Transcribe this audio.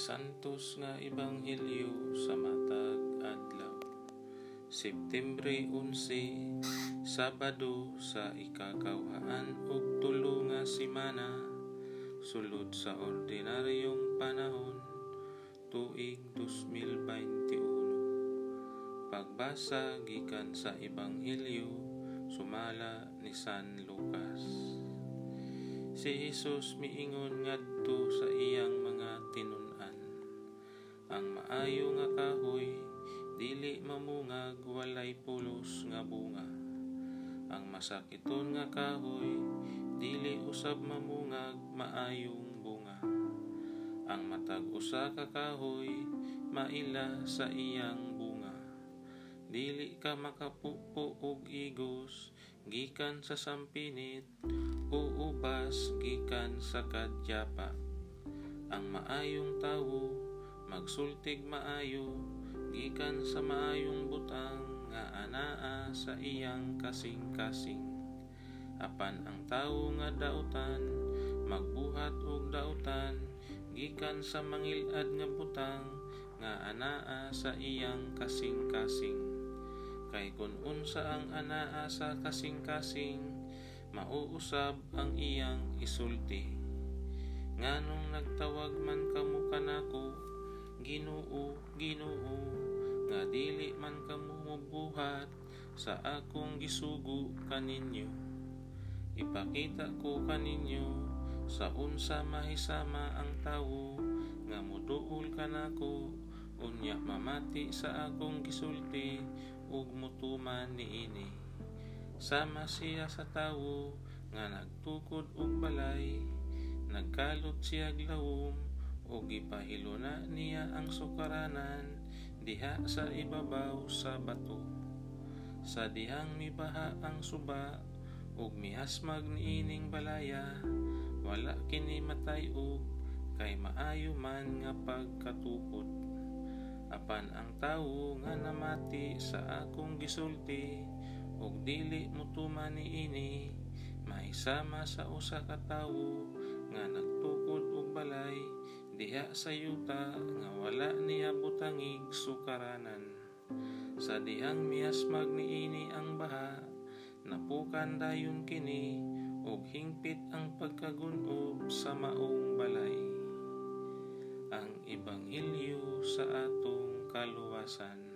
Santos nga Ebanghelyo sa matag adlaw. Septembre 11, Sabado sa ikakawhaan ug tulo nga semana sulod sa ordinaryong panahon tuig 2021. Pagbasa gikan sa Ebanghelyo sumala ni San Lucas. Si Jesus miingon ngadto sa iyang mga tinunan. Ang maayo nga kahoy dili mamungag walay pulos nga bunga. Ang masakiton nga kahoy dili usab mamungag maayong bunga. Ang matag usa ka kahoy maila sa iyang bunga. Dili ka makapupo og igos gikan sa sampinit o ubas gikan sa kadyapa. Ang maayong tawo magsultig maayo gikan sa maayong butang nga anaa sa iyang kasing-kasing. Apan ang tawo nga dautan magbuhat og dautan gikan sa mangilad nga butang nga anaa sa iyang kasing-kasing. Kay kun unsa ang anaa sa kasing-kasing mauusab ang iyang isulti. Nganong nagtawag man kamo kanako, Ginoo, Ginoo, nga dili man kamo mubuhat sa akong gisugo kaninyo. Ipakita ko kaninyo sa unsa mahisama ang tawo nga muduol kanako unya mamati sa akong gisulti ug mutuman niini. Sama siya sa tawo nga nagtukod og balay, nagkalot siya glawom ug gipahilo na niya ang sukaranan diha sa ibabaw sa bato. Sa dihang mibaha ang suba ug mihasmag niining balaya, wala kini matay og kay maayo man nga pagkatukod. Apan ang tawo nga namati sa akong gisulti ug dili mutuman niini mahisama sa usa ka tawo nga nagtukod og balay diha sa yuta nga wala niya butangig sukaranan. Sa dihang miyasmag niini ang baha, napukan dayon kini ug hingpit ang pagkagunob sa maong balay. Ang Ebanghelyo sa atong kaluwasan.